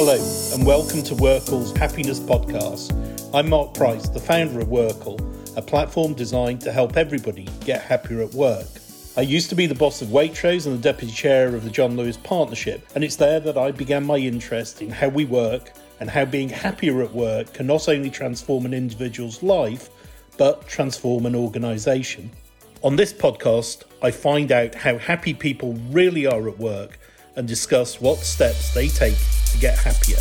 Hello, and welcome to WorkL's Happiness Podcast. I'm Mark Price, the founder of Workle, a platform designed to help everybody get happier at work. I used to be the boss of Waitrose and the deputy chair of the John Lewis Partnership, and it's there that I began my interest in how we work and how being happier at work can not only transform an individual's life, but transform an organisation. On this podcast, I find out how happy people really are at work and discuss what steps they take to get happier.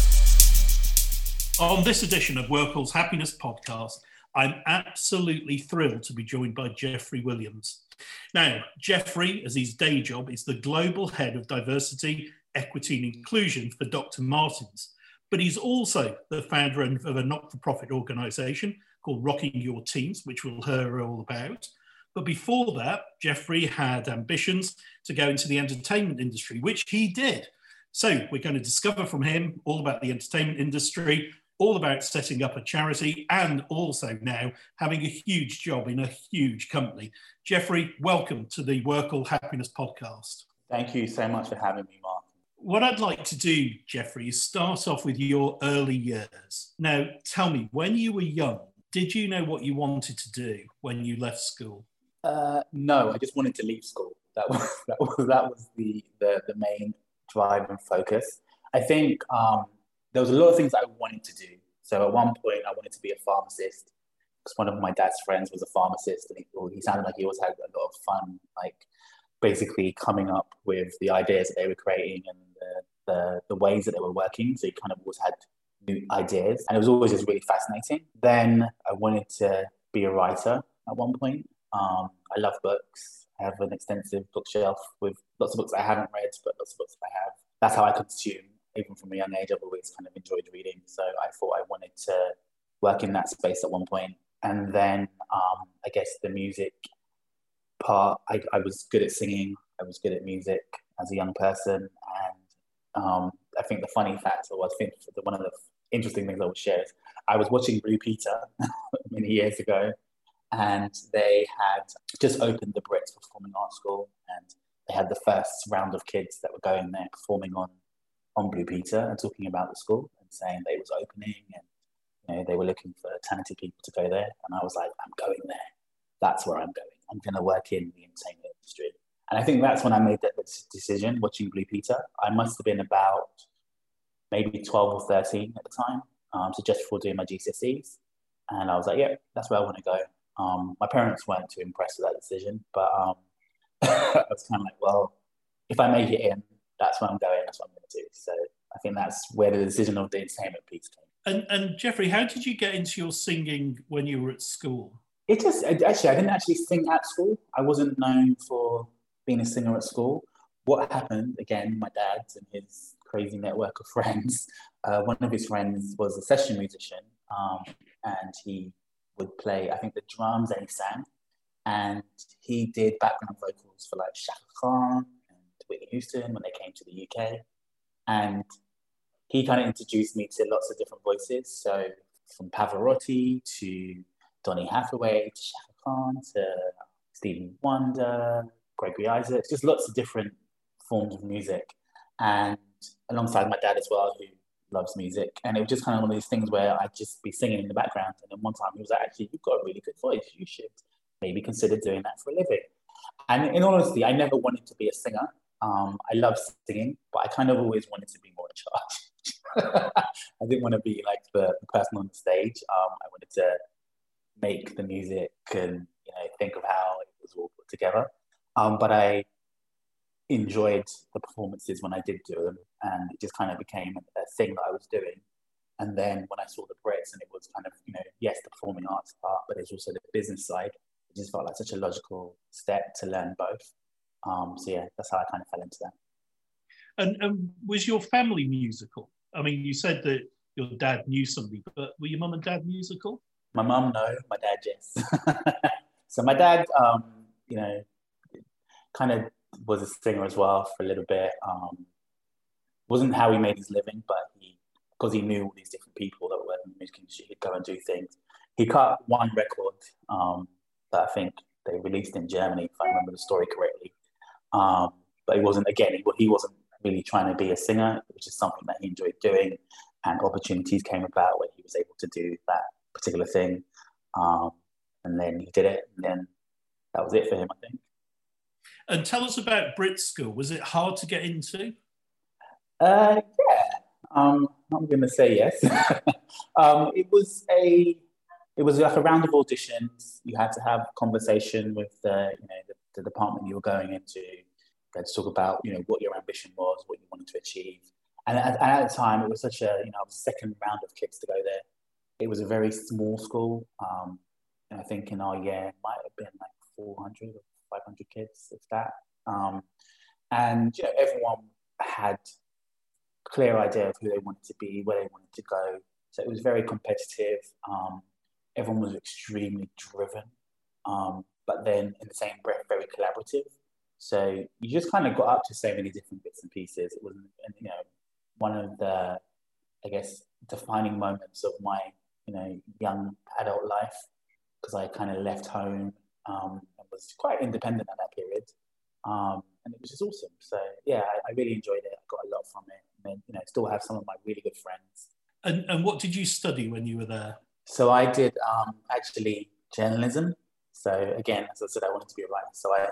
On this edition of WorkL's Happiness Podcast, I'm absolutely thrilled to be joined by Jeffrey Williams. Now, Jeffrey, as his day job, is the global head of diversity, equity, and inclusion for Dr. Martens, but he's also the founder of a not for profit organisation called Rocking Your Teams, which we'll hear all about. But before that, Jeffrey had ambitions to go into the entertainment industry, which he did. So we're going to discover from him all about the entertainment industry, all about setting up a charity, and also now having a huge job in a huge company. Jeffrey, welcome to the WorkL Happiness Podcast. Thank you so much for having me, Mark. What I'd like to do, Jeffrey, is start off with your early years. Now, tell me, when you were young, did you know what you wanted to do when you left school? Uh, no, I just wanted to leave school. That was that was that was the the, the main drive and focus. I think um, there was a lot of things I wanted to do. So at one point, I wanted to be a pharmacist because one of my dad's friends was a pharmacist, and he, he sounded like he always had a lot of fun, like basically coming up with the ideas that they were creating and the, the, the ways that they were working. So he kind of always had new ideas, and it was always just really fascinating. Then I wanted to be a writer at one point. Um, I love books. I have an extensive bookshelf with lots of books I haven't read, but lots of books I have. That's how I consume. Even from a young age, I've always kind of enjoyed reading. So I thought I wanted to work in that space at one point. And then um, I guess the music part, I, I was good at singing. I was good at music as a young person. And um, I think the funny fact, or I think the, one of the interesting things I would share is I was watching Blue Peter many years ago and they had just opened the Brits Performing Arts School, and they had the first round of kids that were going there performing on on Blue Peter and talking about the school and saying it was opening and you know they were looking for talented people to go there, and I was like, I'm going there. That's where I'm going. I'm going to work in the entertainment industry. And I think that's when I made that decision watching Blue Peter. I must have been about maybe 12 or 13 at the time, um, so just before doing my GCSEs. And I was like, yeah, that's where I want to go. Um, my parents weren't too impressed with that decision, but um, I was kind of like, well, if I make it in, that's where I'm going. That's what I'm going to do. So I think that's where the decision of the entertainment piece came. And, and Jeffrey, how did you get into your singing when you were at school? It just actually, I didn't actually sing at school. I wasn't known for being a singer at school. What happened again? My dad and his crazy network of friends. Uh, one of his friends was a session musician, um, and he would play, I think, the drums and he sang. And he did background vocals for like Chaka Khan and Whitney Houston when they came to the UK. And he kind of introduced me to lots of different voices. So from Pavarotti to Donny Hathaway to Chaka Khan to Stevie Wonder, Gregory Isaacs, just lots of different forms of music. And alongside my dad as well, who loves music. And it was just kind of one of these things where I'd just be singing in the background. And then one time he was like, actually, you've got a really good voice. You should maybe consider doing that for a living. And in honesty, I never wanted to be a singer. Um, I love singing, but I kind of always wanted to be more in charge. I didn't want to be like the, the person on the stage. Um, I wanted to make the music and you know think of how it was all put together. Um, but I enjoyed the performances when I did do them, and it just kind of became a thing that I was doing. And then when I saw the Brits, and it was kind of you know yes the performing arts part, but there's also the business side. Just felt like such a logical step to learn both. Um, so yeah, that's how I kind of fell into that. And, and was your family musical? I mean, you said that your dad knew somebody, but were your mum and dad musical? My mum, no. My dad, yes. so my dad, um, you know, kind of was a singer as well for a little bit. Um, wasn't how he made his living, but he because he knew all these different people that were in the music industry, he'd go and do things. He cut one record um, I think they released in Germany, if I remember the story correctly. Um, but he wasn't again. He, he wasn't really trying to be a singer, which is something that he enjoyed doing. And opportunities came about where he was able to do that particular thing. Um, and then he did it, and then that was it for him, I think. And tell us about Brit School. Was it hard to get into? Uh, yeah, um, I'm going to say yes. um, it was a, it was like a round of auditions. You had to have conversation with the, you know, the, the department you were going into. You to talk about, you know, what your ambition was, what you wanted to achieve. And at, at the time, it was such a, you know, second round of kids to go there. It was a very small school. Um, and I think in our year, it might have been like 400 or 500 kids, if that. Um, and you know, everyone had clear idea of who they wanted to be, where they wanted to go. So it was very competitive. Um, everyone was extremely driven, um, but then in the same breath, very collaborative. So you just kind of got up to so many different bits and pieces. It was, you know, one of the, I guess, defining moments of my, you know, young adult life because I kind of left home um, and was quite independent at that period. Um, and it was just awesome. So yeah, I, I, really enjoyed it. I got a lot from it. And then, you know, still have some of my really good friends. And, and what did you study when you were there? So I did um, actually journalism. So again, as I said, I wanted to be a writer. So I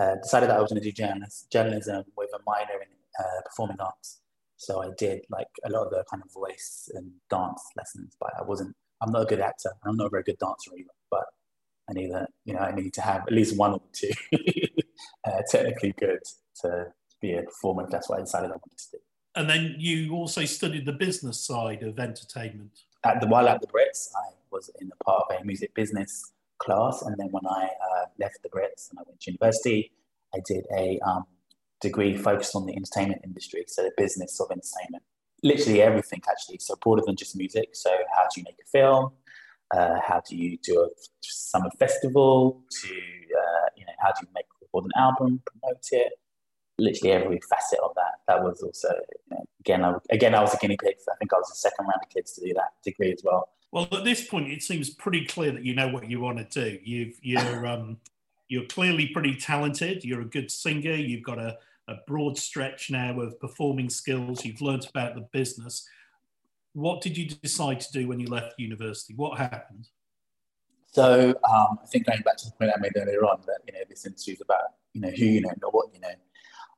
uh, decided that I was going to do journalist, journalism with a minor in uh, performing arts. So I did like a lot of the kind of voice and dance lessons, but I wasn't. I'm not a good actor. I'm not a very good dancer either. But I need that. You know, I need to have at least one or two uh, technically good to be a performer. That's what I decided I wanted to do. And then you also studied the business side of entertainment. At the while at the Brits, I was in a part of a music business class, and then when I uh, left the Brits and I went to university, I did a um, degree focused on the entertainment industry, so the business of entertainment. Literally everything, actually. So broader than just music. So how do you make a film? Uh, how do you do a summer festival? To uh, you know, how do you make record an album, promote it? Literally every facet of that. That was also you know, again, I, again, I was a guinea pig. I think I was the second round of kids to do that degree as well. Well, at this point, it seems pretty clear that you know what you want to do. You've you're um, you're clearly pretty talented. You're a good singer. You've got a, a broad stretch now of performing skills. You've learned about the business what did you decide to do when you left university? What happened? So um, I think going back to the point I made earlier on that you know this industry is about you know who you know, not what you know.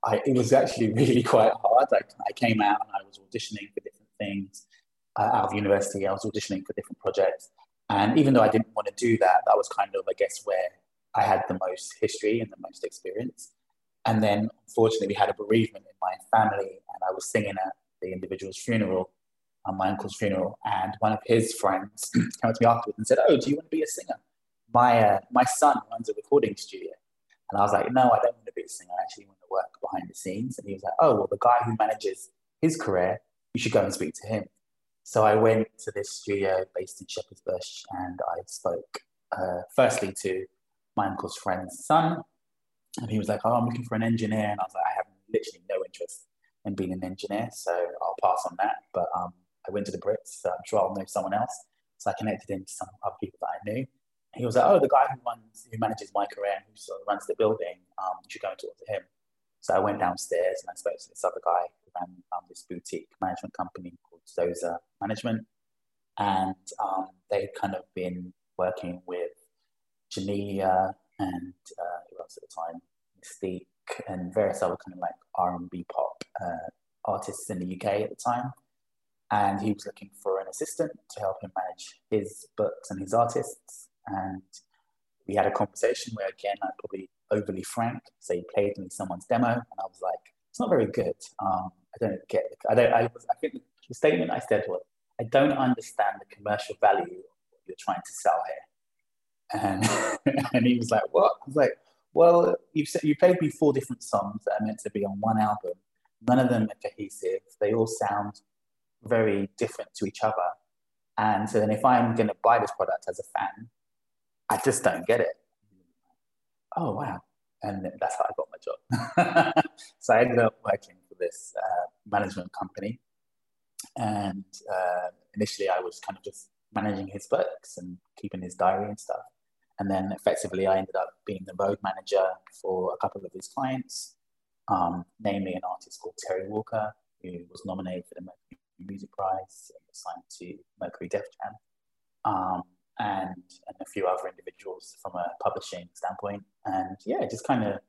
I, it was actually really quite hard. I, I came out and I was auditioning for different things uh, out of university. I was auditioning for different projects, and even though I didn't want to do that, that was kind of I guess where I had the most history and the most experience. And then unfortunately, we had a bereavement in my family, and I was singing at the individual's funeral on my uncle's funeral, and one of his friends came up to me afterwards and said, "Oh, do you want to be a singer? My uh, my son runs a recording studio." And I was like, "No, I don't want to singer. I actually want to work behind the scenes." And he was like, "Oh, well, the guy who manages his career, you should go and speak to him." So I went to this studio based in Shepherd's Bush, and I spoke uh, firstly to my uncle's friend's son, and he was like, "Oh, I'm looking for an engineer," and I was like, "I have literally no interest." in being an engineer, so I'll pass on that. But um, I went to the Brits, so I'm sure I'll know someone else. So I connected him to some other people that I knew. He was like, oh, the guy who runs, who manages my career who sort of runs the building, um, you should go and talk to him. So I went downstairs and I spoke to this other guy who ran um, this boutique management company called Zoza Management. And um, they'd kind of been working with Jamelia and uh, who else at the time? Mis-Teeq and various other kind of like R&B pop uh, artists in the UK at the time and he was looking for an assistant to help him manage his books and his artists. And we had a conversation where, again, I probably overly frank. So he played me someone's demo, and I was like, "It's not very good. Um, I don't get. It. I don't. I, I think the statement I said was, "I don't understand the commercial value you're trying to sell here." And and he was like, "What?" I was like, "Well, you said you played me four different songs that are meant to be on one album. None of them are cohesive. They all sound." very different to each other. And so then if I'm going to buy this product as a fan, I just don't get it. Oh, wow. And that's how I got my job. so I ended up working for this uh, management company. And uh, initially I was kind of just managing his books and keeping his diary and stuff. And then effectively I ended up being the road manager for a couple of his clients. um, namely an artist called Terri Walker, who was nominated for the Mercury Music Prize and was signed to Mercury Def Jam, um, and, and a few other individuals from a publishing standpoint. And yeah, just kind of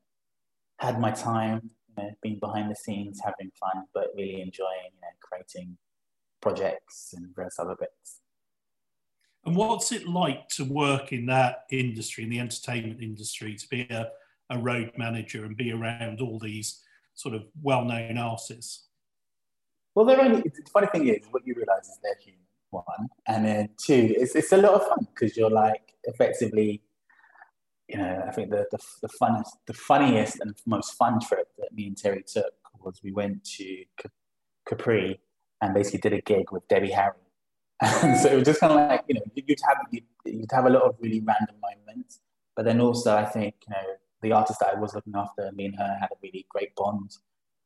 had my time, you know, being behind the scenes, having fun, but really enjoying, you know, creating projects and various other bits. And what's it like to work in that industry, in the entertainment industry, to be a, a road manager and be around all these sort of well-known artists? Well, they're only. The funny thing is, what you realise is they're human. One, and then two, it's it's a lot of fun because you're like effectively, you know, I think the the the funnest, the funniest and most fun trip that me and Terri took was we went to Capri and basically did a gig with Debbie Harry and so it was just kind of like, you know, you'd have, you'd, you'd have a lot of really random moments. But then also, I think, you know, the artist that I was looking after, me and her had a really great bond.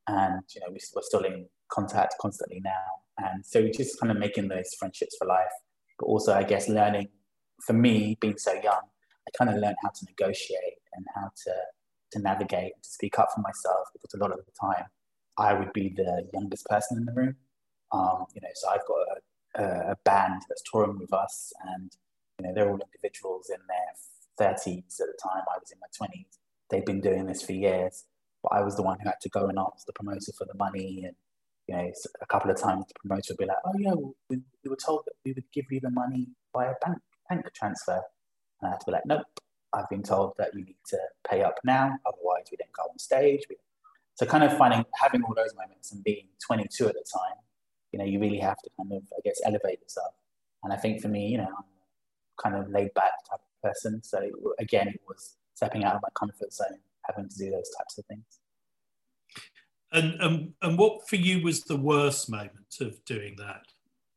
And, you know, we, we're still in contact constantly now. And so just kind of making those friendships for life. But also, I guess, learning, for me, being so young, I kind of learned how to negotiate and how to, to navigate to speak up for myself because a lot of the time I would be the youngest person in the room. Um, you know, so I've got a a, band that's touring with us, and you know they're all individuals in their 30s at the time. I was in my 20s. They've been doing this for years, but I was the one who had to go and ask the promoter for the money. And you know, a couple of times the promoter would be like, "Oh yeah, we, we were told that we would give you the money by a bank bank transfer," and I had to be like, "Nope." I've been told that you need to pay up now, otherwise we don't go on stage. So kind of finding having all those moments and being 22 at the time, you know, you really have to kind of, I guess, elevate yourself. And I think for me, you know, I'm kind of laid back type of person. So again, it was stepping out of my comfort zone, having to do those types of things. And, um, and what for you was the worst moment of doing that?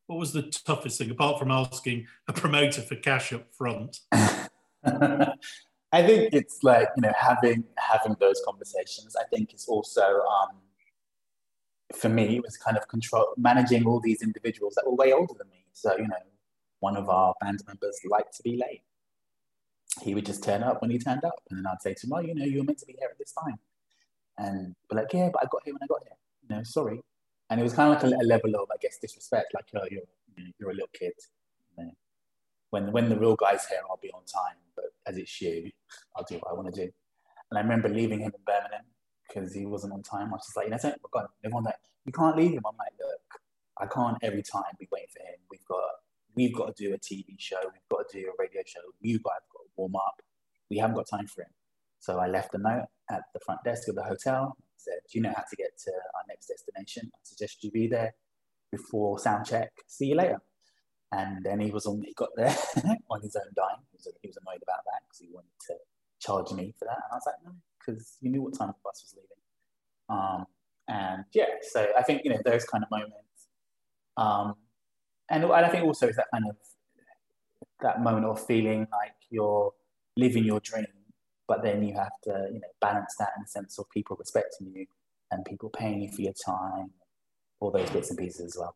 What was the toughest thing, apart from asking a promoter for cash up front? I think it's like you know having having those conversations. I think it's also um, for me, it was kind of control managing all these individuals that were way older than me. So, you know, one of our band members liked to be late. He would just turn up when he turned up. And then I'd say to him, oh, you know, you were meant to be here at this time. And be like, yeah, but I got here when I got here. You know, sorry. And it was kind of like a, a level of, I guess, disrespect. Like, oh, you're, you're a little kid. You know, when, when the real guy's here, I'll be on time. But as it's you, I'll do what I want to do. And I remember leaving him in Birmingham because he wasn't on time. I was just like, you know, we're gone. Everyone's like, you can't leave him. I'm like, look, I can't every time be waiting for him. We've got we've got to do a TV show. We've got to do a radio show. You guys got to warm up. We haven't got time for him. So I left a note at the front desk of the hotel. Said, do you know how to get to our next destination? I suggest you be there before sound check. See you later. And then he was on. He got there on his own dime. He was, he was annoyed about that because he wanted to charge me for that. And I was like, no, because you knew what time the bus was leaving. Um, and yeah, so I think you know those kind of moments, um, and I think also it's that kind of that moment of feeling like you're living your dream, but then you have to you know balance that in the sense of people respecting you and people paying you for your time, all those bits and pieces as well.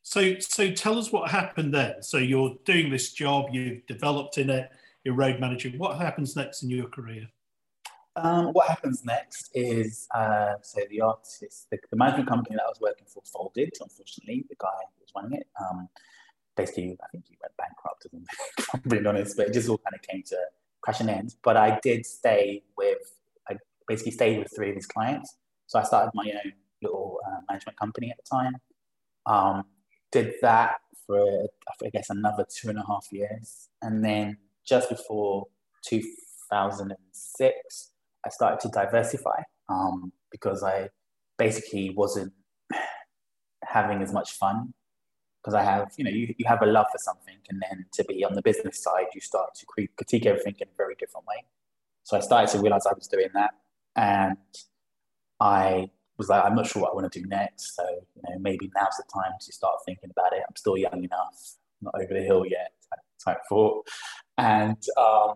So, so tell us what happened then. So you're doing this job, you've developed in it, you're road manager. What happens next in your career? Um, what happens next is uh, so the artist, the, the, management company that I was working for folded. Unfortunately, the guy who was running it, um, basically, I think he went bankrupt. If I'm being honest, but it just all kind of came to crash and end. But I did stay with, I basically stayed with three of his clients. So I started my own little uh, management company at the time. Um, did that for I guess another two and a half years, and then just before 2006 I started to diversify um, because I basically wasn't having as much fun because I have, you know, you, you have a love for something and then to be on the business side, you start to critique everything in a very different way. So I started to realize I was doing that and I was like, I'm not sure what I want to do next. So, you know, maybe now's the time to start thinking about it. I'm still young enough, not over the hill yet type, thought. And um,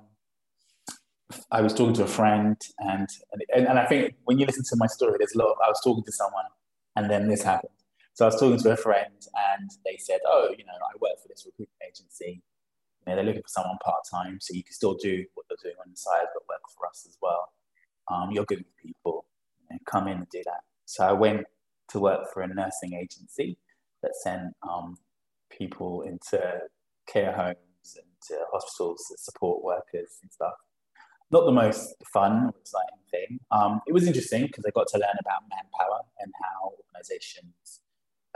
I was talking to a friend, and, and and I think when you listen to my story, there's a lot. Of, I was talking to someone, and then this happened. So I was talking to a friend, and they said, "Oh, you know, I work for this recruitment agency. You know, they're looking for someone part time, so you can still do what they're doing on the side, but work for us as well." Um, you're good with people. You know, come in and do that. So I went to work for a nursing agency that sent um, people into care homes and to hospitals to support workers and stuff. Not the most fun or exciting thing. Um, it was interesting because I got to learn about manpower and how organizations,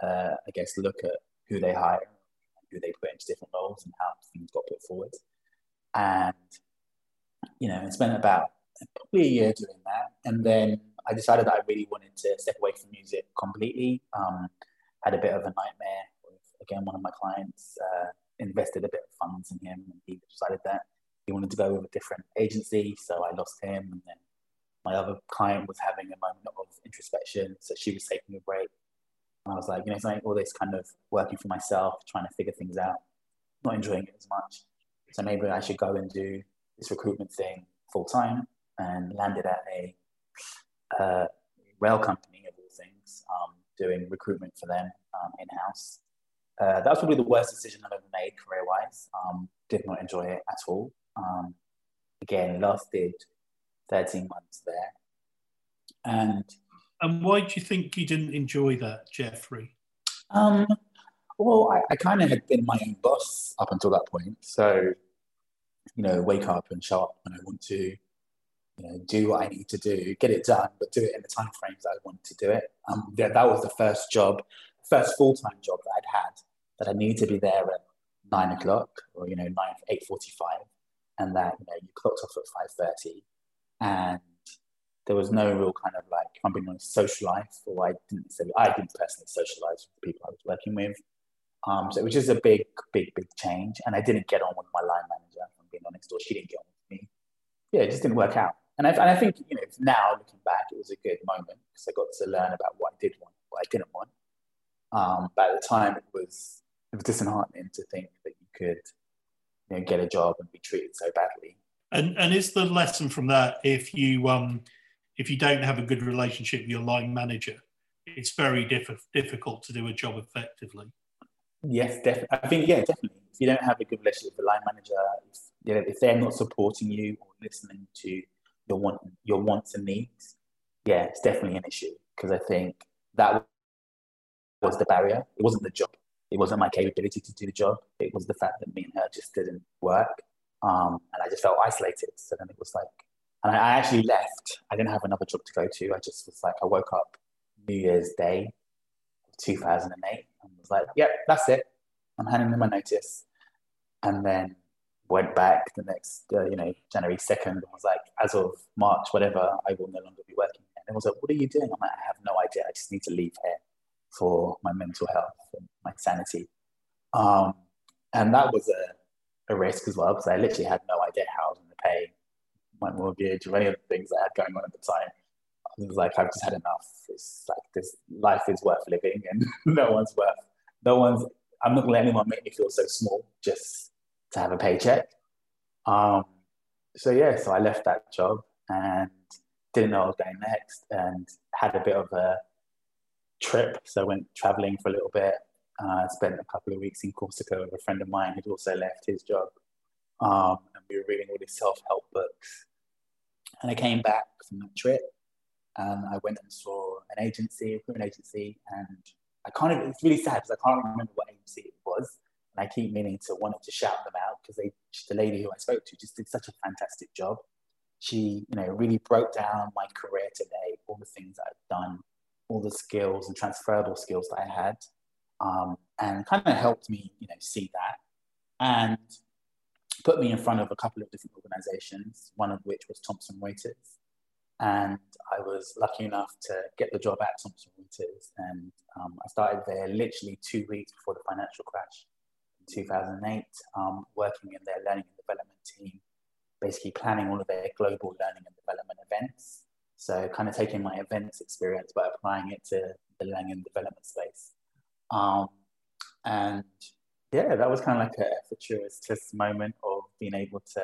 uh, I guess, look at who they hire, who they put into different roles, and how things got put forward. And you know, I spent about probably a year doing that, and then I decided that I really wanted to step away from music completely. Um, had a bit of a nightmare with again one of my clients. Uh, invested a bit of funds in him, and he decided that he wanted to go with a different agency, so I lost him, and then my other client was having a moment of introspection, so she was taking a break. I was like, you know, something all this kind of working for myself, trying to figure things out, not enjoying it as much. So maybe I should go and do this recruitment thing full time and landed at a uh, rail company of all things, um, doing recruitment for them um, in house. Uh, that was probably the worst decision I've ever made career wise. Um, did not enjoy it at all. Um, again, lasted 13 months there. And and why do you think you didn't enjoy that, Jeffrey? Um, well, I, I kind of had been my own boss up until that point. So, you know, wake up and show up when I want to, you know, do what I need to do, get it done, but do it in the time frames that I want to do it. Um, that, that was the first job, first full time job that I'd had that I needed to be there at nine o'clock or, you know, nine, 8.45 and that, you know, you clocked off at 5.30 and there was no real kind of like, I'm being honest, social life, or I didn't say, I didn't personally socialize with the people I was working with. Um, so it was just a big, big, big change. And I didn't get on with my line manager, I'm being honest, or she didn't get on with me. Yeah, it just didn't work out. And I, and I think, you know, now looking back, it was a good moment because I got to learn about what I did want, what I didn't want. Um, but at the time, it was, it was disheartening to think that you could, you know, get a job and be treated so badly. And, and is the lesson from that if you, um, if you don't have a good relationship with your line manager, it's very diff- difficult to do a job effectively. Yes, definitely. I think yeah, definitely. If you don't have a good relationship with the line manager, if, you know, if they're not supporting you or listening to your want your wants and needs, yeah, it's definitely an issue because I think that was the barrier. It wasn't the job. It wasn't my capability to do the job. It was the fact that me and her just didn't work, um, and I just felt isolated. So then it was like and I, actually left. I didn't have another job to go to. I just was like, I woke up New Year's Day, 2008, and was like, yep, that's it. I'm handing in my notice. And then went back the next, uh, you know, January 2nd and was like, as of March, whatever, I will no longer be working. And it was like, what are you doing? I'm like, I have no idea. I just need to leave here for my mental health and my sanity. Um, and that was a, a risk as well, because I literally had no idea how I was going to pay my mortgage or any of the things I had going on at the time. I was like, I've just had enough. It's like this life is worth living, and no one's worth. No one's. I'm not gonna let anyone make me feel so small just to have a paycheck. Um, so yeah, so I left that job and didn't know I was going next, and had a bit of a trip. So I went traveling for a little bit. Uh, spent a couple of weeks in Corsica with a friend of mine who'd also left his job. Um, and we were reading all these self-help books and I came back from that trip and I went and saw an agency, a recruitment agency, and I kind of, it's really sad because I can't remember what agency it was. And I keep meaning to wanting to shout them out because they, the lady who I spoke to just did such a fantastic job. She, you know, really broke down my career today, all the things that I've done, all the skills and transferable skills that I had, um, and kind of helped me, you know, see that. And put me in front of a couple of different organizations, one of which was Thomson Reuters. And I was lucky enough to get the job at Thomson Reuters. And um, I started there literally two weeks before the financial crash in 2008, um, working in their learning and development team, basically planning all of their global learning and development events. So, kind of taking my events experience but applying it to the learning and development space. Um, and yeah, that was kind of like a fortuitous moment of being able to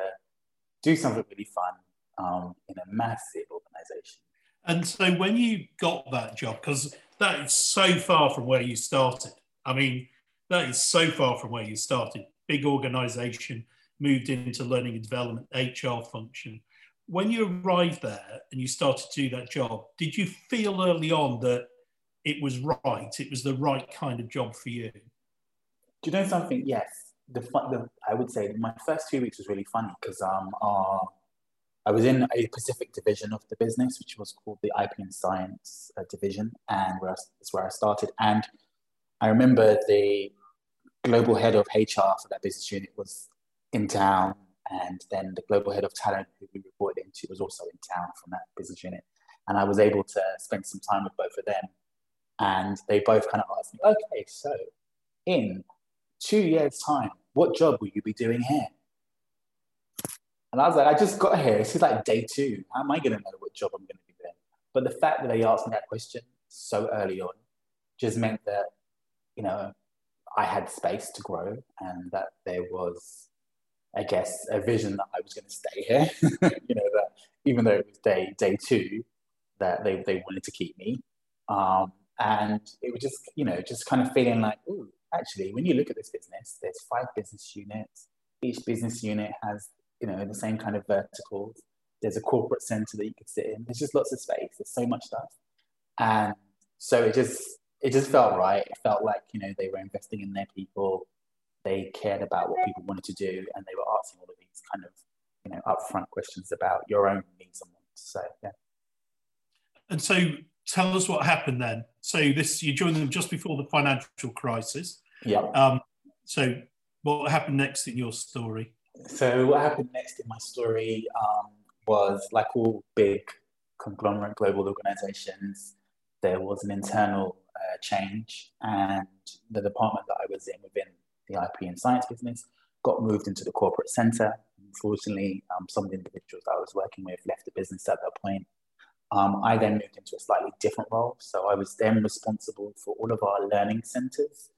do something really fun um, in a massive organization. And so when you got that job, because that is so far from where you started. I mean, that is so far from where you started. Big organization, moved into learning and development, HR function. when you arrived there and you started to do that job, did you feel early on that it was right? It was the right kind of job for you? Do you know something? Yes. The, fun, the I would say my first few weeks was really funny because um, our, I was in a Pacific division of the business, which was called the IP and Science uh, division, and where I, that's where I started. And I remember the global head of HR for that business unit was in town and then the global head of talent who we reported into was also in town from that business unit. And I was able to spend some time with both of them. And they both kind of asked me, okay, so in two years' time, what job will you be doing here? And I was like, I just got here. This is like day two. How am I going to know what job I'm going to be doing? But the fact that they asked me that question so early on just meant that, you know, I had space to grow and that there was I guess, a vision that I was going to stay here. you know, that even though it was day day two, that they, they wanted to keep me. Um, and it was just, you know, just kind of feeling like, oh, actually, when you look at this business, there's five business units. Each business unit has, you know, the same kind of verticals. There's a corporate center that you could sit in. There's just lots of space. There's so much stuff. And so it just, it just felt right. It felt like, you know, they were investing in their people they cared about what people wanted to do and they were asking all of these kind of you know upfront questions about your own needs and wants so yeah and so tell us what happened then so this you joined them just before the financial crisis yeah um, so what happened next in your story so what happened next in my story um, was like all big conglomerate global organizations there was an internal uh, change and the department that i was in within the IP and science business, got moved into the corporate center. Unfortunately, um, some of the individuals I was working with left the business at that point. Um, I then moved into a slightly different role. So I was then responsible for all of our learning centers,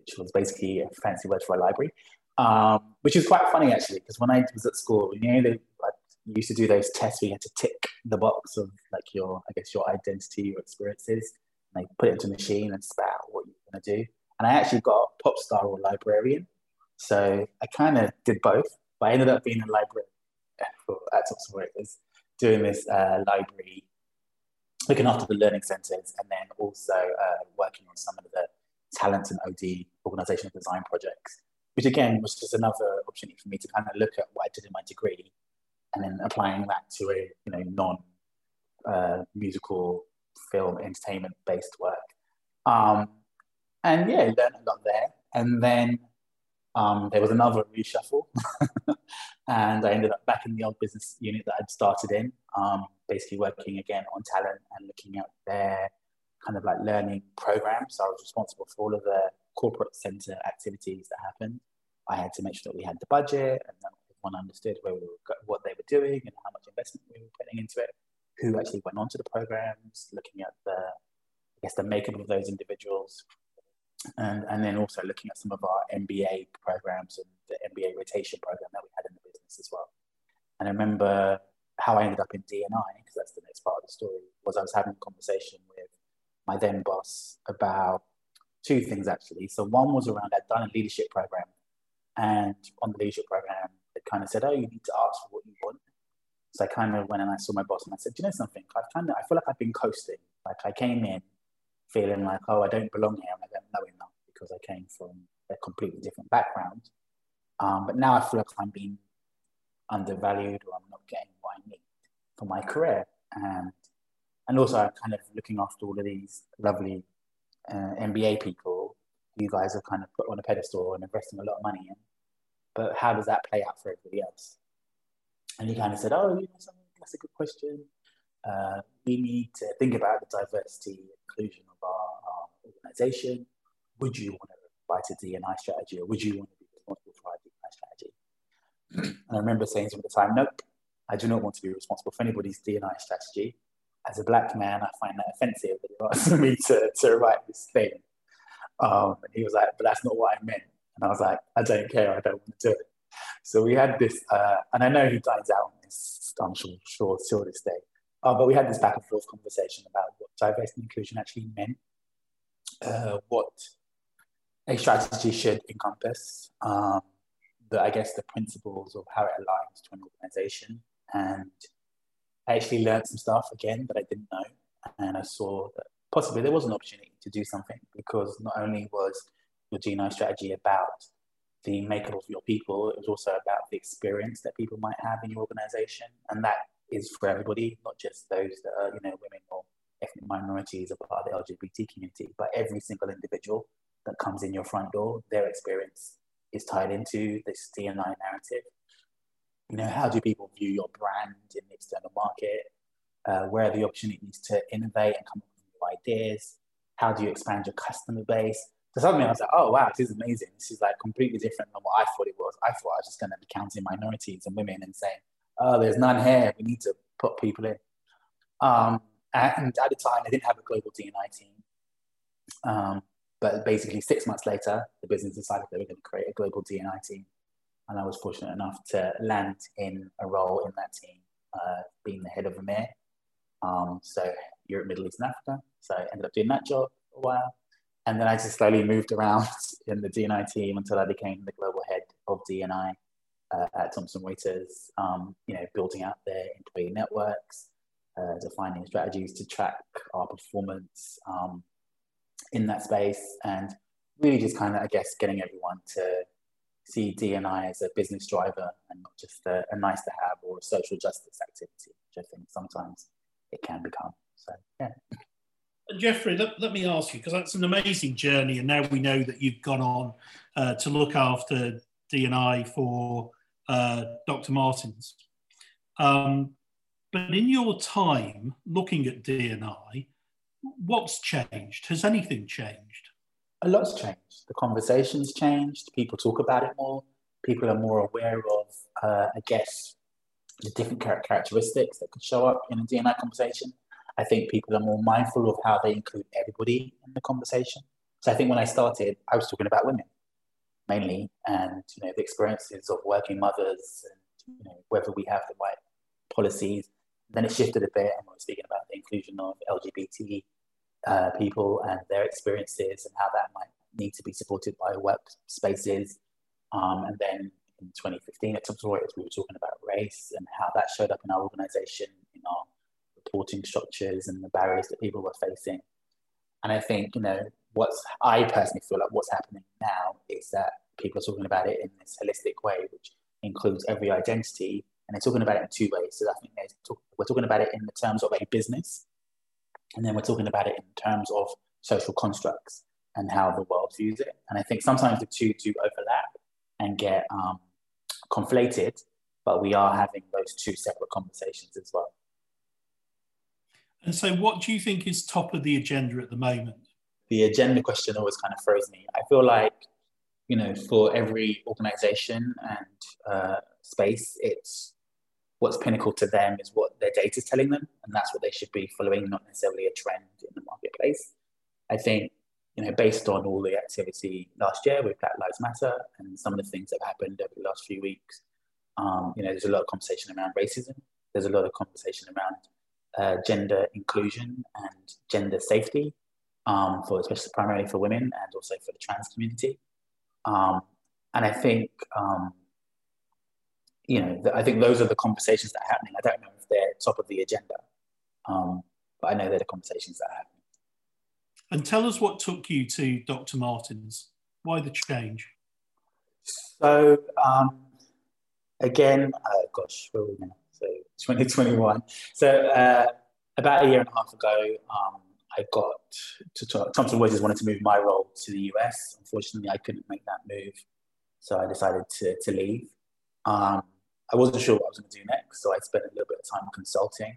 which was basically a fancy word for a library, um, which is quite funny actually, because when I was at school, you know, they, like, used to do those tests where you had to tick the box of like your, I guess, your identity, your experiences. And they put it into a machine and spat out what you're going to do and I actually got pop star or librarian. So I kind of did both, but I ended up being a librarian for at Thomson Reuters, doing this uh, library, looking after the learning centres, and then also uh, working on some of the talent and OD organizational design projects, which again was just another opportunity for me to kind of look at what I did in my degree, and then applying that to a you know non uh, musical film entertainment based work. Um, and yeah, learned a lot there. And then um, there was another reshuffle, and I ended up back in the old business unit that I'd started in, um, basically working again on talent and looking at their kind of like learning programs. So I was responsible for all of the corporate center activities that happened. I had to make sure that we had the budget and that everyone understood where we were, what they were doing and how much investment we were putting into it, who actually went onto the programs, looking at the, I guess, the makeup of those individuals, and, and then also looking at some of our MBA programs and the MBA rotation program that we had in the business as well. And I remember how I ended up in D&I, because that's the next part of the story, was I was having a conversation with my then boss about two things actually. So one was around I'd done a leadership program, and on the leadership program, it kind of said, "Oh, you need to ask for what you want." So I kind of went and I saw my boss and I said, "Do you know something? I've kind of I feel like I've been coasting. Like I came in feeling like, oh, I don't belong here and I don't know enough because I came from a completely different background. Um, but now I feel like I'm being undervalued or I'm not getting what I need for my career. And, and also, kind of looking after all of these lovely uh, MBA people you guys have kind of put on a pedestal and investing a lot of money in. But how does that play out for everybody else? And he kind of said, oh, you know, that's a good question. Uh, we need to think about the diversity inclusion of our, our organization. Would you want to write a D&I strategy or would you want to be responsible for our D&I strategy? and I remember saying to him at the time, nope, I do not want to be responsible for anybody's D&I strategy. As a black man, I find that offensive that you're asking me to, to write this thing. Um, and he was like, but that's not what I meant. And I was like, I don't care, I don't want to do it. So we had this, uh, and I know he dines out on this, I'm sure, sure, sure this day. Uh, but we had this back and forth conversation about what diversity and inclusion actually meant, uh, what a strategy should encompass, um, the, I guess the principles of how it aligns to an organization, and I actually learned some stuff again that I didn't know. And I saw that possibly there was an opportunity to do something because not only was your D&I strategy about the makeup of your people, it was also about the experience that people might have in your organization. And that is for everybody, not just those that are, you know, women or ethnic minorities or part of the LGBT community, but every single individual that comes in your front door, their experience is tied into this D&I narrative. You know, how do people view your brand in the external market? Uh, where are the opportunities to innovate and come up with new ideas? How do you expand your customer base? So suddenly I was like, oh wow, this is amazing. This is like completely different than what I thought it was. I thought I was just going to be counting minorities and women and saying, oh, there's none here. We need to put people in. Um, and at the time, I didn't have a global D&I team. Um, but basically, six months later, the business decided they were going to create a global D&I team. And I was fortunate enough to land in a role in that team, uh, being the head of EMEA. Um, so Europe, Middle East, and Africa. So I ended up doing that job for a while. And then I just slowly moved around in the D&I team until I became the global head of D&I uh, at Thomson Reuters, um, you know, building out their employee networks, uh, defining strategies to track our performance um, in that space, and really just kind of, I guess, getting everyone to see D&I as a business driver and not just a, a nice to have or a social justice activity, which I think sometimes it can become. So, yeah. Jeffrey, let, let me ask you because that's an amazing journey, and now we know that you've gone on uh, to look after D&I for uh, Dr. Martens. Um, but in your time looking at D&I, what's changed? Has anything changed? A lot's changed. The conversation's changed. People talk about it more. People are more aware of, uh, I guess, the different characteristics that could show up in a D&I conversation. I think people are more mindful of how they include everybody in the conversation. So I think when I started, I was talking about women mainly, and you know the experiences of working mothers, and you know whether we have the right policies. Then it shifted a bit, and we are speaking about the inclusion of LGBT uh, people and their experiences, and how that might need to be supported by workspaces. Um, and then in 2015 at Reuters, we were talking about race and how that showed up in our organization, in our reporting structures, and the barriers that people were facing. And I think, you know, what's I personally feel like what's happening now is that people are talking about it in this holistic way, which includes every identity, and they're talking about it in two ways. So I think talk, we're talking about it in the terms of a business, and then we're talking about it in terms of social constructs and how the world views it. And I think sometimes the two do overlap and get um, conflated, but we are having those two separate conversations as well. And so, what do you think is top of the agenda at the moment? the agenda question always kind of throws me. I feel like, you know, for every organization and uh, space, it's what's pinnacle to them is what their data is telling them, and that's what they should be following, not necessarily a trend in the marketplace. I think, you know, based on all the activity last year with Black Lives Matter and some of the things that have happened over the last few weeks, um, you know, there's a lot of conversation around racism. There's a lot of conversation around uh, gender inclusion and gender safety um, for especially primarily for women and also for the trans community. Um, and I think, um, you know, I think those are the conversations that are happening. I don't know if they're top of the agenda, um, but I know they're the conversations that are happening. And tell us what took you to Dr. Martens. Why the change? So, um, again, uh, gosh, where are we now? So, 2021. So, uh, about a year and a half ago, um, I got to talk. Thomson Reuters wanted to move my role to the US. Unfortunately, I couldn't make that move, so I decided to, to leave. Um, I wasn't sure what I was going to do next, so I spent a little bit of time consulting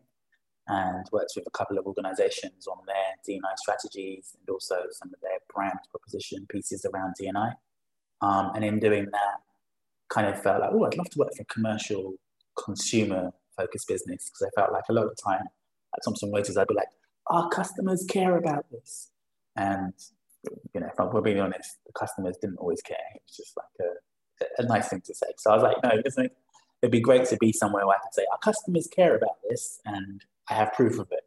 and worked with a couple of organizations on their D&I strategies and also some of their brand proposition pieces around D&I. Um, and in doing that, kind of felt like, oh, I'd love to work for a commercial consumer focused business because I felt like a lot of the time at Thomson Reuters, I'd be like, our customers care about this. And, you know, if I'm being honest, the customers didn't always care. It was just like a, a nice thing to say. So I was like, no, it it'd be great to be somewhere where I could say, our customers care about this and I have proof of it.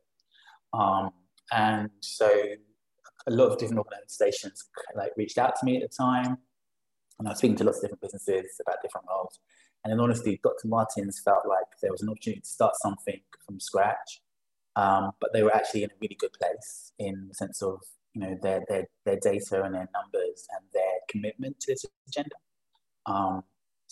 Um, and so a lot of different organizations like reached out to me at the time. And I was speaking to lots of different businesses about different roles. And in honesty, Dr. Martens felt like there was an opportunity to start something from scratch. Um, but they were actually in a really good place in the sense of you know their their their data and their numbers and their commitment to this agenda. Um,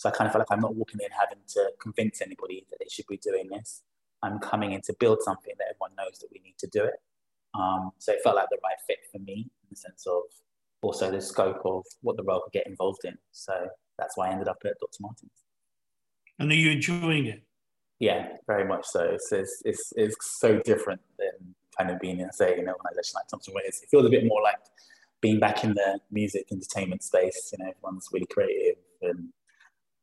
so I kind of felt like I'm not walking in having to convince anybody that they should be doing this. I'm coming in to build something that everyone knows that we need to do it. Um, so it felt like the right fit for me in the sense of also the scope of what the role could get involved in. So that's why I ended up at Dr. Martens. And are you enjoying it? Yeah, very much so. It's, it's, it's, it's so different than kind of being in, say, an organization like Thomson Reuters. It feels a bit more like being back in the music entertainment space. You know, everyone's really creative and,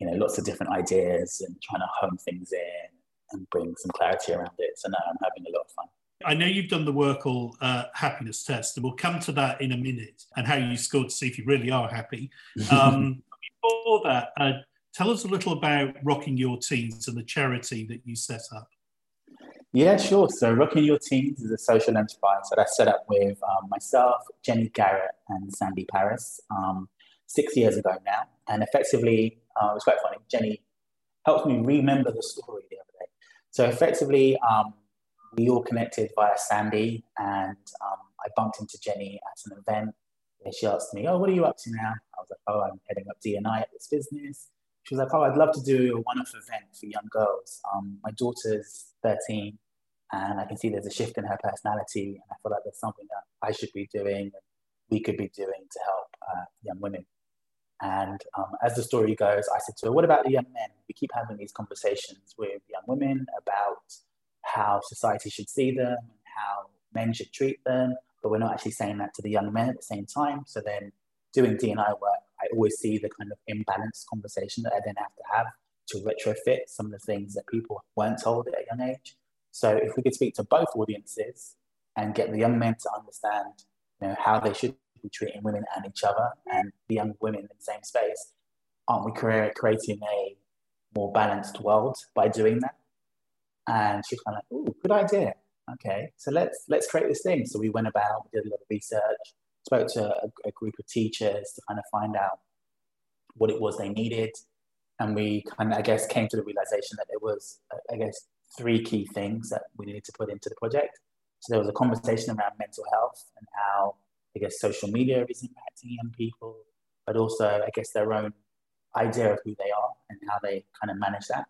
you know, lots of different ideas and trying to hone things in and bring some clarity around it. So, no, I'm having a lot of fun. I know you've done the WorkL uh, happiness test, and we'll come to that in a minute and how you scored to see if you really are happy. Um, before that, uh, tell us a little about Rocking Your Teens and the charity that you set up. Yeah, sure. So, Rocking Your Teens is a social enterprise that I set up with um, myself, Jenny Garrett, and Sandy Paris um, six years ago now. And effectively, uh, it was quite funny. Jenny helped me remember the story the other day. So, effectively, um, we all connected via Sandy, and um, I bumped into Jenny at an event And she asked me, "Oh, what are you up to now?" I was like, "Oh, I'm heading up D&I at this business." She was like, "Oh, I'd love to do a one-off event for young girls. Um, my daughter's 13, and I can see there's a shift in her personality, and I feel like there's something that I should be doing, and we could be doing to help uh, young women." And um, as the story goes, I said to her, What about the young men? We keep having these conversations with young women about how society should see them how men should treat them, but we're not actually saying that to the young men at the same time. So then doing D&I work, I always see the kind of imbalanced conversation that I then have to have to retrofit some of the things that people weren't told at a young age. So if we could speak to both audiences and get the young men to understand you know, how they should be treating women and each other and the young women in the same space, aren't we creating a more balanced world by doing that? And she was kind of like, "Oh, good idea. Okay, so let's let's create this thing." So we went about, we did a lot of research, spoke to a, a group of teachers to kind of find out what it was they needed, and we kind of, I guess, came to the realization that there was, I guess, three key things that we needed to put into the project. So there was a conversation around mental health and how, I guess, social media is impacting young people, but also, I guess, their own idea of who they are and how they kind of manage that.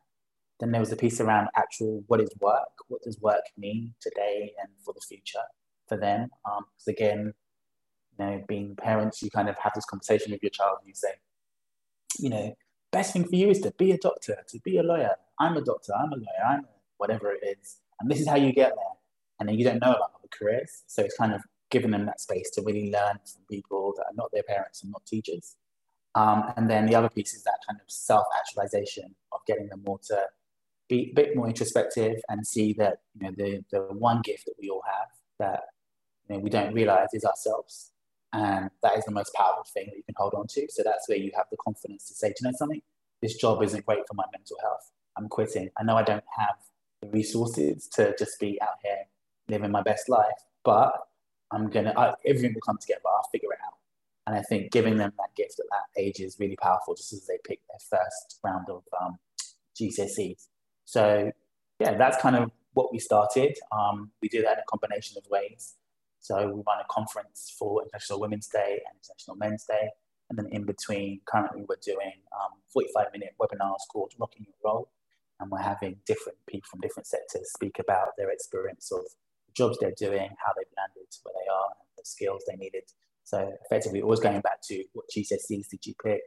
Then there was a piece around actual what is work? What does work mean today and for the future for them? Because um, again, you know, being parents, you kind of have this conversation with your child and you say, you know, best thing for you is to be a doctor, to be a lawyer. I'm a doctor, I'm a lawyer, I'm a whatever it is. And this is how you get there. And then you don't know about other careers. So it's kind of giving them that space to really learn from people that are not their parents and not teachers. Um, and then the other piece is that kind of self actualization of getting them more to be a bit more introspective and see that you know the the one gift that we all have that you know, we don't realize is ourselves. And that is the most powerful thing that you can hold on to. So that's where you have the confidence to say do you know something? This job isn't great for my mental health. I'm quitting. I know i don't have the resources to just be out here living my best life but i'm gonna I, everything will come together i'll figure it out and i think giving them that gift at that age is really powerful just as they pick their first round of um, gcse's so yeah, that's kind of what we started. Um, we do that in a combination of ways. So we run a conference for International Women's Day and International Men's Day. And then in between, currently we're doing um, 45 minute webinars called Rocking Your Role. And we're having different people from different sectors speak about their experience of jobs they're doing, how they've landed where they are, and the skills they needed. So effectively, always going back to what GCSEs did you pick?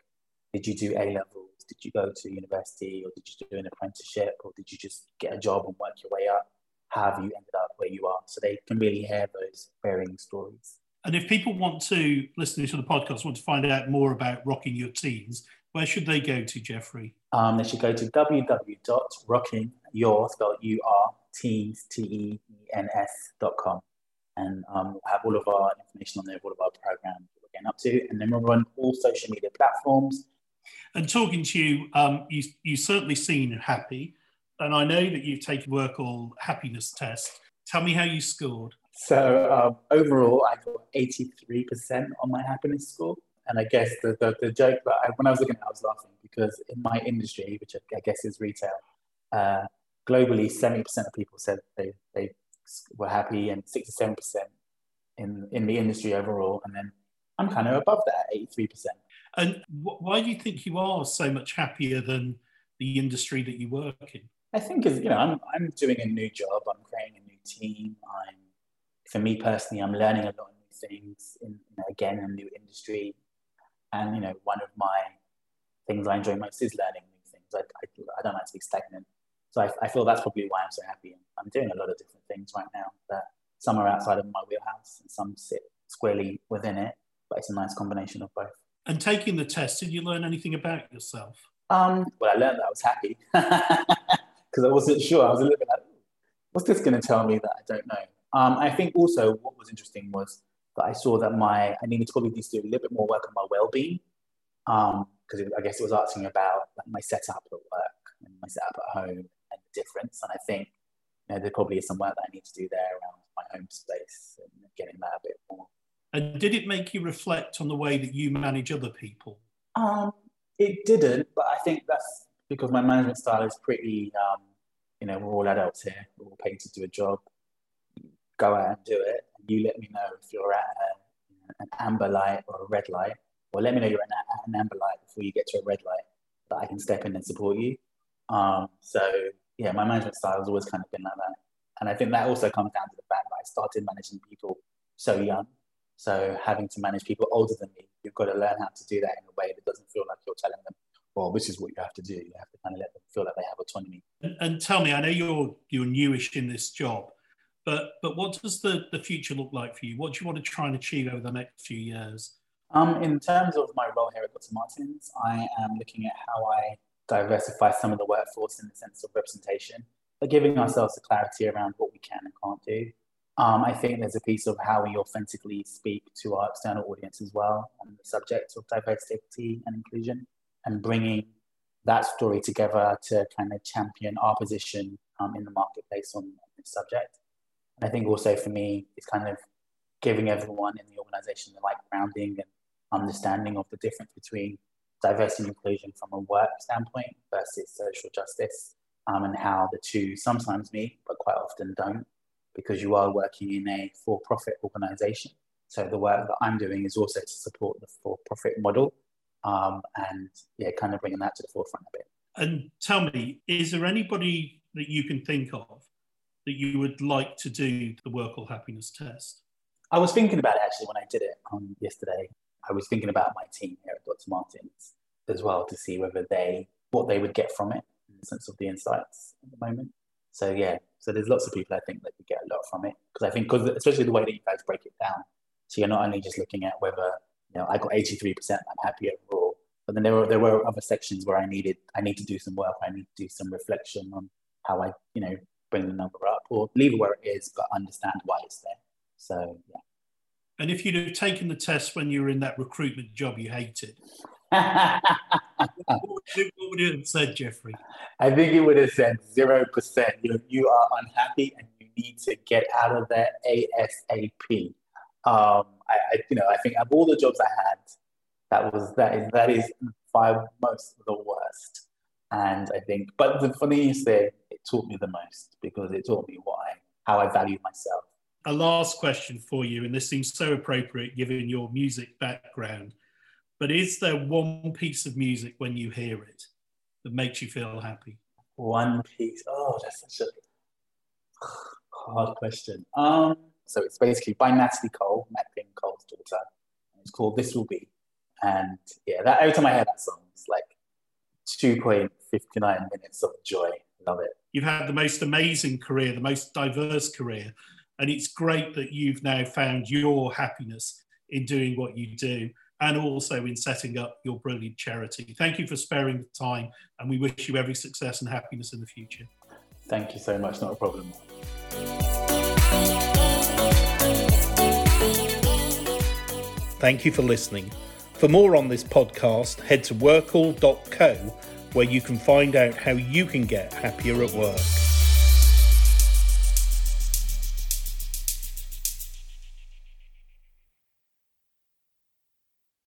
Did you do A levels? Did you go to university or did you do an apprenticeship or did you just get a job and work your way up? How have you ended up where you are? So they can really hear those varying stories. And if people want to listen to the podcast, want to find out more about rocking your teens, where should they go to, Jeffrey? Um, they should go to www.rockingyour, spelled U-R, teens, T-E-E-N-S.com. And um, we'll have all of our information on there, all of our programs we're getting up to. And then we'll run all social media platforms. And talking to you, um, you, you certainly seem happy. And I know that you've taken WorkL happiness test. Tell me how you scored. So um, overall, I got 83% on my happiness score. And I guess the, the, the joke that I, when I was looking at it, I was laughing because in my industry, which I guess is retail, uh, globally, 70% of people said they, they were happy and 67% in, in the industry overall. And then I'm kind of above that, 83%. And why do you think you are so much happier than the industry that you work in? I think is you know I'm I'm doing a new job. I'm creating a new team. I'm for me personally, I'm learning a lot of new things. In you know, again, a new industry, and you know one of my things I enjoy most is learning new things. I I, I don't like to be stagnant, so I, I feel that's probably why I'm so happy. I'm doing a lot of different things right now that some are outside of my wheelhouse and some sit squarely within it. But it's a nice combination of both. And taking the test, did you learn anything about yourself? Um, well, I learned that I was happy because I wasn't sure. I was a little bit like, what's this going to tell me that I don't know? Um, I think also what was interesting was that I saw that my I needed to probably do a little bit more work on my well-being because um, I guess it was asking about like, my setup at work and my setup at home difference. And I think you know, there probably is some work that I need to do there around my home space and getting that a bit more and did it make you reflect on the way that you manage other people? Um, it didn't, but I think that's because my management style is pretty, um, you know, we're all adults here. We're all paid to do a job. Go out and do it. And you let me know if you're at a, an amber light or a red light, or let me know you're at an amber light before you get to a red light, that I can step in and support you. Um, so yeah, my management style has always kind of been like that. And I think that also comes down to the fact that I started managing people so young. So having to manage people older than me, you've got to learn how to do that in a way that doesn't feel like you're telling them, well, this is what you have to do. You have to kind of let them feel like they have autonomy. And, and tell me, I know you're you're newish in this job, but but what does the, the future look like for you? What do you want to try and achieve over the next few years? Um, in terms of my role here at Dr. Martens, I am looking at how I diversify some of the workforce in the sense of representation, but giving ourselves the clarity around what we can and can't do. Um, I think there's a piece of how we authentically speak to our external audience as well on the subject of diversity and inclusion and bringing that story together to kind of champion our position um, in the marketplace on, this subject. And I think also for me, it's kind of giving everyone in the organization the like grounding and understanding of the difference between diversity and inclusion from a work standpoint versus social justice um, and how the two sometimes meet, but quite often don't because you are working in a for profit organization. So the work that I'm doing is also to support the for profit model um, and yeah, kind of bringing that to the forefront a bit. And tell me, is there anybody that you can think of that you would like to do the work WorkL happiness test? I was thinking about it actually when I did it um, yesterday. I was thinking about my team here at Dr. Martens as well to see whether they what they would get from it in the sense of the insights at the moment. So yeah, so there's lots of people I think that could get a lot from it because I think because especially the way that you guys break it down, so you're not only just looking at whether you know I got 83 percent, I'm happy overall, but then there were there were other sections where I needed I need to do some work, I need to do some reflection on how I you know bring the number up or leave it where it is, but understand why it's there. So yeah. And if you'd have taken the test when you were in that recruitment job you hated, what, would it, have said, Jeffrey? I think it would have said zero percent. You you are unhappy and you need to get out of there ASAP. Um, I, I, you know I think of all the jobs I had, that was that is that is by most the worst. And I think, but the funniest thing, it taught me the most because it taught me why how I value myself. A last question for you, and this seems so appropriate given your music background. But is there one piece of music when you hear it that makes you feel happy? One piece. Oh, that's such a hard question. Um, so it's basically by Natalie Cole, Nat King Cole's daughter. It's called This Will Be. And yeah, that, every time I hear that song, it's like 2.59 minutes of joy. Love it. You've had the most amazing career, the most diverse career. And it's great that you've now found your happiness in doing what you do and also in setting up your brilliant charity. Thank you for sparing the time, and we wish you every success and happiness in the future. Thank you so much, not a problem. Thank you for listening. For more on this podcast, head to workl.co where you can find out how you can get happier at work.